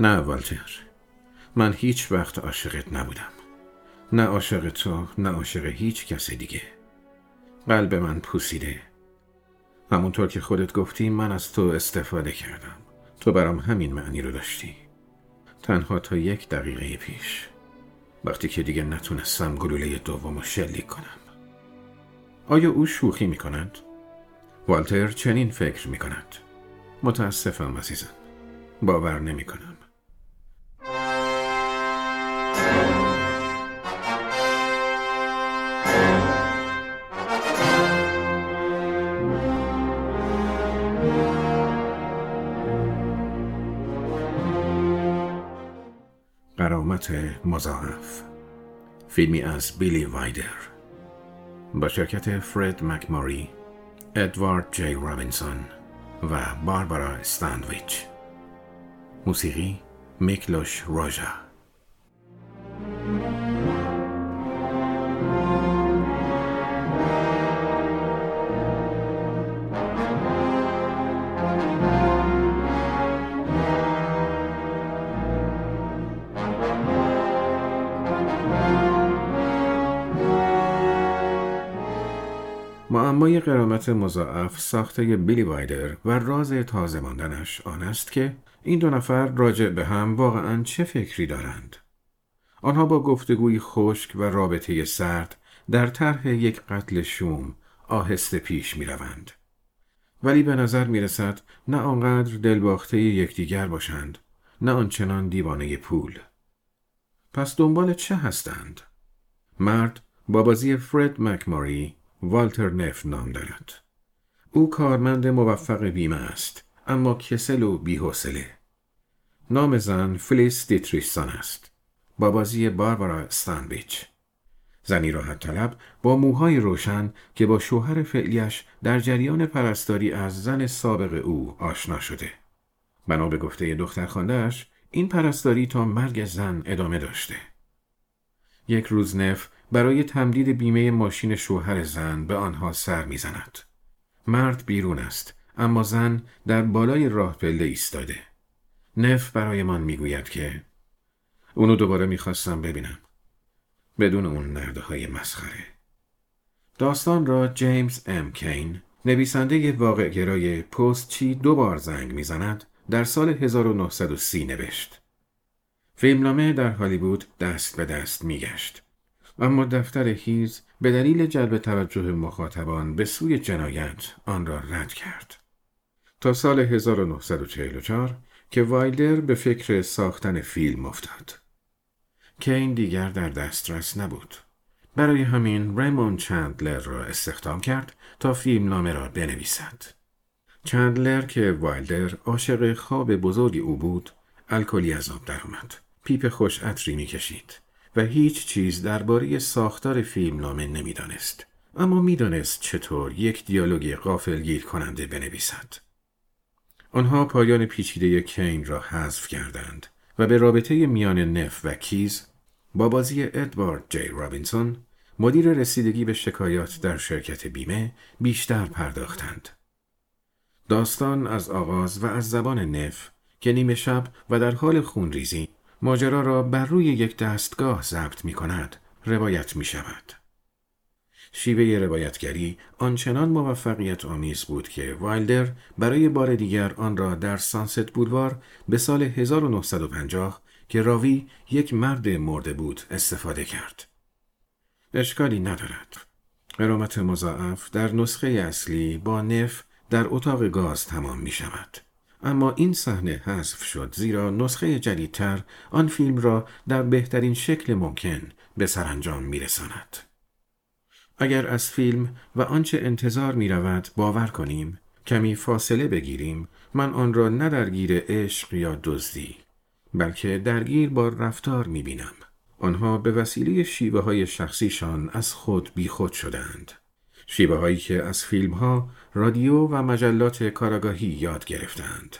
نه والتر من هیچ وقت عاشقت نبودم. نه عاشق تو نه عاشق هیچ کس دیگه. قلب من پوسیده. همونطور که خودت گفتی من از تو استفاده کردم. تو برام همین معنی رو داشتی. تنها تا یک دقیقه پیش. وقتی که دیگه نتونستم گلوله دوم رو شلیک کنم. آیا او شوخی می کند؟ والتر چنین فکر می کند متاسفم عزیزم. باور نمی کنم مضاعف. فیلمی از بیلی وایدر. با شرکت فرد مکماری ادوارد جی رابینسون و باربارا استاندویچ. موسیقی میکلوش راژا معمای قرامت مضاعف ساخته بیلی وایدر و راز تازه ماندنش آن است که این دو نفر راجع به هم واقعا چه فکری دارند. آنها با گفتگوی خشک و رابطه سرد در طرح یک قتل شوم آهسته پیش می روند. ولی به نظر می رسد نه آنقدر دلباخته یکدیگر باشند نه آنچنان دیوانه پول. پس دنبال چه هستند؟ مرد با بازی فرد مکماری والتر نف نام دارد. او کارمند موفق بیمه است اما کسل و بیحوصله. نام زن فلیس دیتریسان است. با بازی باربارا استانبیچ. زنی راحت طلب با موهای روشن که با شوهر فعلیش در جریان پرستاری از زن سابق او آشنا شده. بنا به گفته دختر این پرستاری تا مرگ زن ادامه داشته. یک روز نف برای تمدید بیمه ماشین شوهر زن به آنها سر می‌زند. مرد بیرون است اما زن در بالای راه پله ایستاده. نف برایمان می‌گوید که اونو دوباره می‌خواستم ببینم. بدون اون نرده های مسخره. داستان را جیمز ام کین نویسنده واقع گرای پست چی دو بار زنگ می‌زند در سال 1930 نوشت. فیلمنامه در هالیوود دست به دست میگشت. اما دفتر هیز به دلیل جلب توجه مخاطبان به سوی جنایت آن را رد کرد. تا سال 1944 که وایلدر به فکر ساختن فیلم افتاد. کین دیگر در دسترس نبود. برای همین ریمون چندلر را استخدام کرد تا فیلم نامه را بنویسد. چندلر که وایلدر عاشق خواب بزرگی او بود، الکلی از آب درآمد. پیپ خوش عطری می‌کشید و هیچ چیز درباره ساختار فیلم نامه نمی‌دانست. اما می‌دانست چطور یک دیالوگ غافلگیر کننده بنویسد. آنها پایان پیچیده کین را حذف کردند و به رابطه میان نف و کیز با بازی ادوارد جی رابینسون مدیر رسیدگی به شکایات در شرکت بیمه بیشتر پرداختند. داستان از آغاز و از زبان نف که نیمه شب و در حال خونریزی ماجرا را بر روی یک دستگاه ضبط می کند روایت می شود. شیوه روایتگری آنچنان موفقیت آمیز بود که وایلدر برای بار دیگر آن را در سانست بولوار به سال 1950 که راوی یک مرد مرده بود استفاده کرد. اشکالی ندارد. قرامت مضاعف در نسخه اصلی با نف در اتاق گاز تمام می شود. اما این صحنه حذف شد زیرا نسخه جدیدتر آن فیلم را در بهترین شکل ممکن به سرانجام میرساند. اگر از فیلم و آنچه انتظار می رود باور کنیم کمی فاصله بگیریم من آن را نه درگیر عشق یا دزدی بلکه درگیر با رفتار می بینم. آنها به وسیله شیوه های شخصیشان از خود بیخود شدند. شیوه هایی که از فیلم ها، رادیو و مجلات کاراگاهی یاد گرفتند.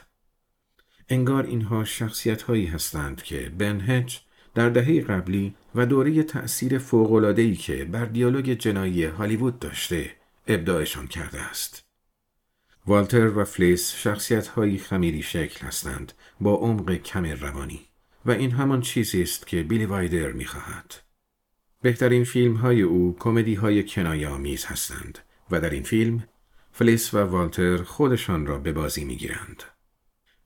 انگار اینها شخصیت هایی هستند که بن هچ در دهه قبلی و دوره تأثیر فوق‌العاده‌ای که بر دیالوگ جنایی هالیوود داشته ابداعشان کرده است. والتر و فلیس شخصیت هایی خمیری شکل هستند با عمق کم روانی و این همان چیزی است که بیلی وایدر می خواهد. بهترین فیلم های او کمدی های کنایه آمیز هستند و در این فیلم فلیس و والتر خودشان را به بازی می گیرند.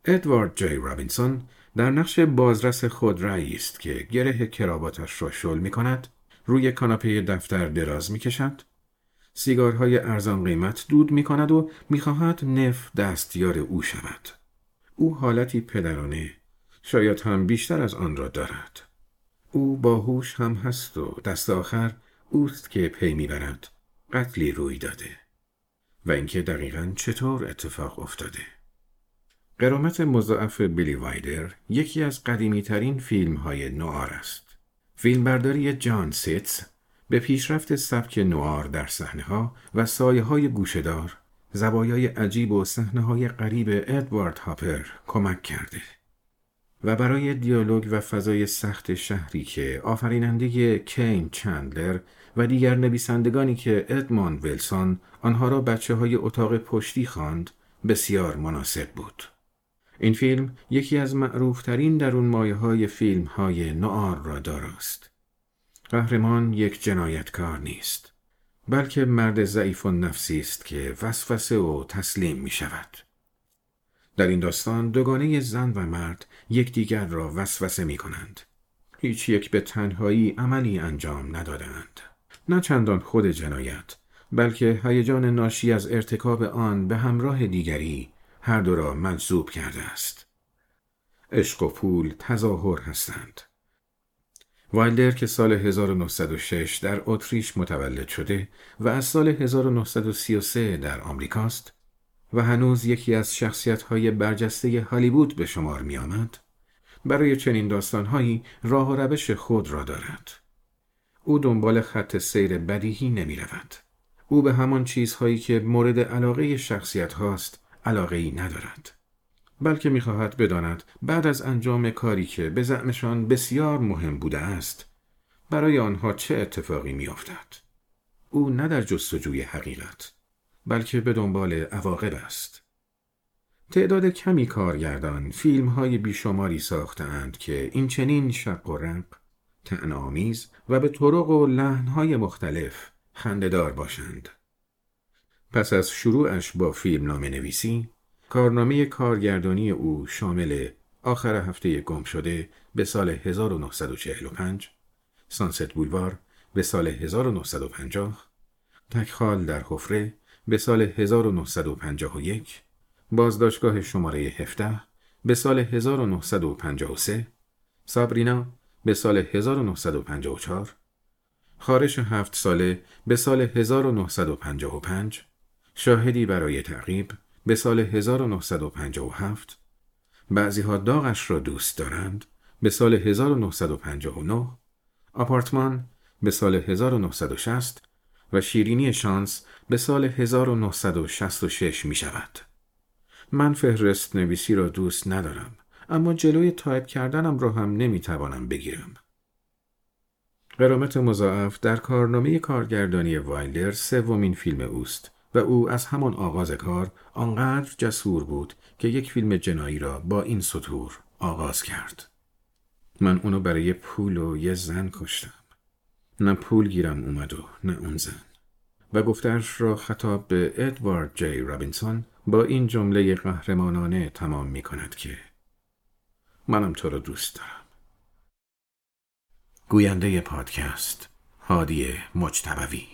ادوارد جی رابینسون در نقش بازرس خود است که گره کراواتش را شل می کند، روی کاناپه دفتر دراز می کشد، سیگارهای ارزان قیمت دود می کند و می خواهد نف دستیار او شود. او حالتی پدرانه شاید هم بیشتر از آن را دارد. او باهوش هم هست و دست آخر اوست که پی می‌برد قتلی روی داده و اینکه دقیقا چطور اتفاق افتاده. قرامت مضاعف بیلی وایدر یکی از قدیمی ترین فیلم های نوار است. فیلمبرداری جان سیتس به پیشرفت سبک نوار در صحنه ها و سایه های گوشدار زوایای عجیب و صحنه های غریب ادوارد هاپر کمک کرده. و برای دیالوگ و فضای سخت شهری که آفریننده کین چندلر و دیگر نویسندگانی که ادمان ویلسون آنها را بچه های اتاق پشتی خواند بسیار مناسب بود. این فیلم یکی از معروفترین درون مایه های فیلم های نوار را داراست. قهرمان یک جنایتکار نیست بلکه مرد ضعیف و نفسی است که وسوسه و تسلیم می شود. در این داستان دوگانه زن و مرد یکدیگر را وسوسه می کنند. هیچ یک به تنهایی عملی انجام ندادند. نه چندان خود جنایت بلکه هیجان ناشی از ارتکاب آن به همراه دیگری هر دو را مجذوب کرده است. عشق و پول تظاهر هستند. وایلدر که سال 1906 در اتریش متولد شده و از سال 1933 در آمریکاست و هنوز یکی از شخصیت‌های برجسته هالیوود به شمار می آمد، برای چنین داستانهایی راه و روش خود را دارد. او دنبال خط سیر بدیهی نمی رود. او به همان چیزهایی که مورد علاقه شخصیت هاست علاقه ای ندارد. بلکه می‌خواهد بداند بعد از انجام کاری که به زعمشان بسیار مهم بوده است برای آنها چه اتفاقی میافتد. او نه در جستجوی حقیقت بلکه به دنبال عواقب است. تعداد کمی کارگردان فیلم های بیشماری ساختند که این چنین شق و رق، تعنامیز و به طرق و لحنهای مختلف خندهدار باشند. پس از شروعش با فیلم نام نویسی، کارنامه کارگردانی او شامل آخر هفته گم شده به سال 1945 سانست بولوار به سال 1950 تکخال در حفره به سال 1951 بازداشتگاه شماره 17 به سال 1953 سابرینا به سال 1954 خارش هفت ساله به سال 1955 شاهدی برای تعقیب به سال 1957 بعضی ها داغش را دوست دارند به سال 1959 آپارتمان به سال 1960 و شیرینی شانس به سال 1966 می شود. من فهرست نویسی را دوست ندارم اما جلوی تایپ کردنم را هم نمی توانم بگیرم. غرامت مضاعف در کارنامه کارگردانی وایلدر سومین فیلم اوست و او از همان آغاز کار آنقدر جسور بود که یک فیلم جنایی را با این سطور آغاز کرد. من اونو برای پول و یه زن کشتم. نه پول گیرم اومد و نه اون زن. و گفترش را خطاب به ادوارد جی رابینسون با این جمله قهرمانانه تمام می کند که منم تو را دوست دارم. گوینده پادکست هادی مجتبوی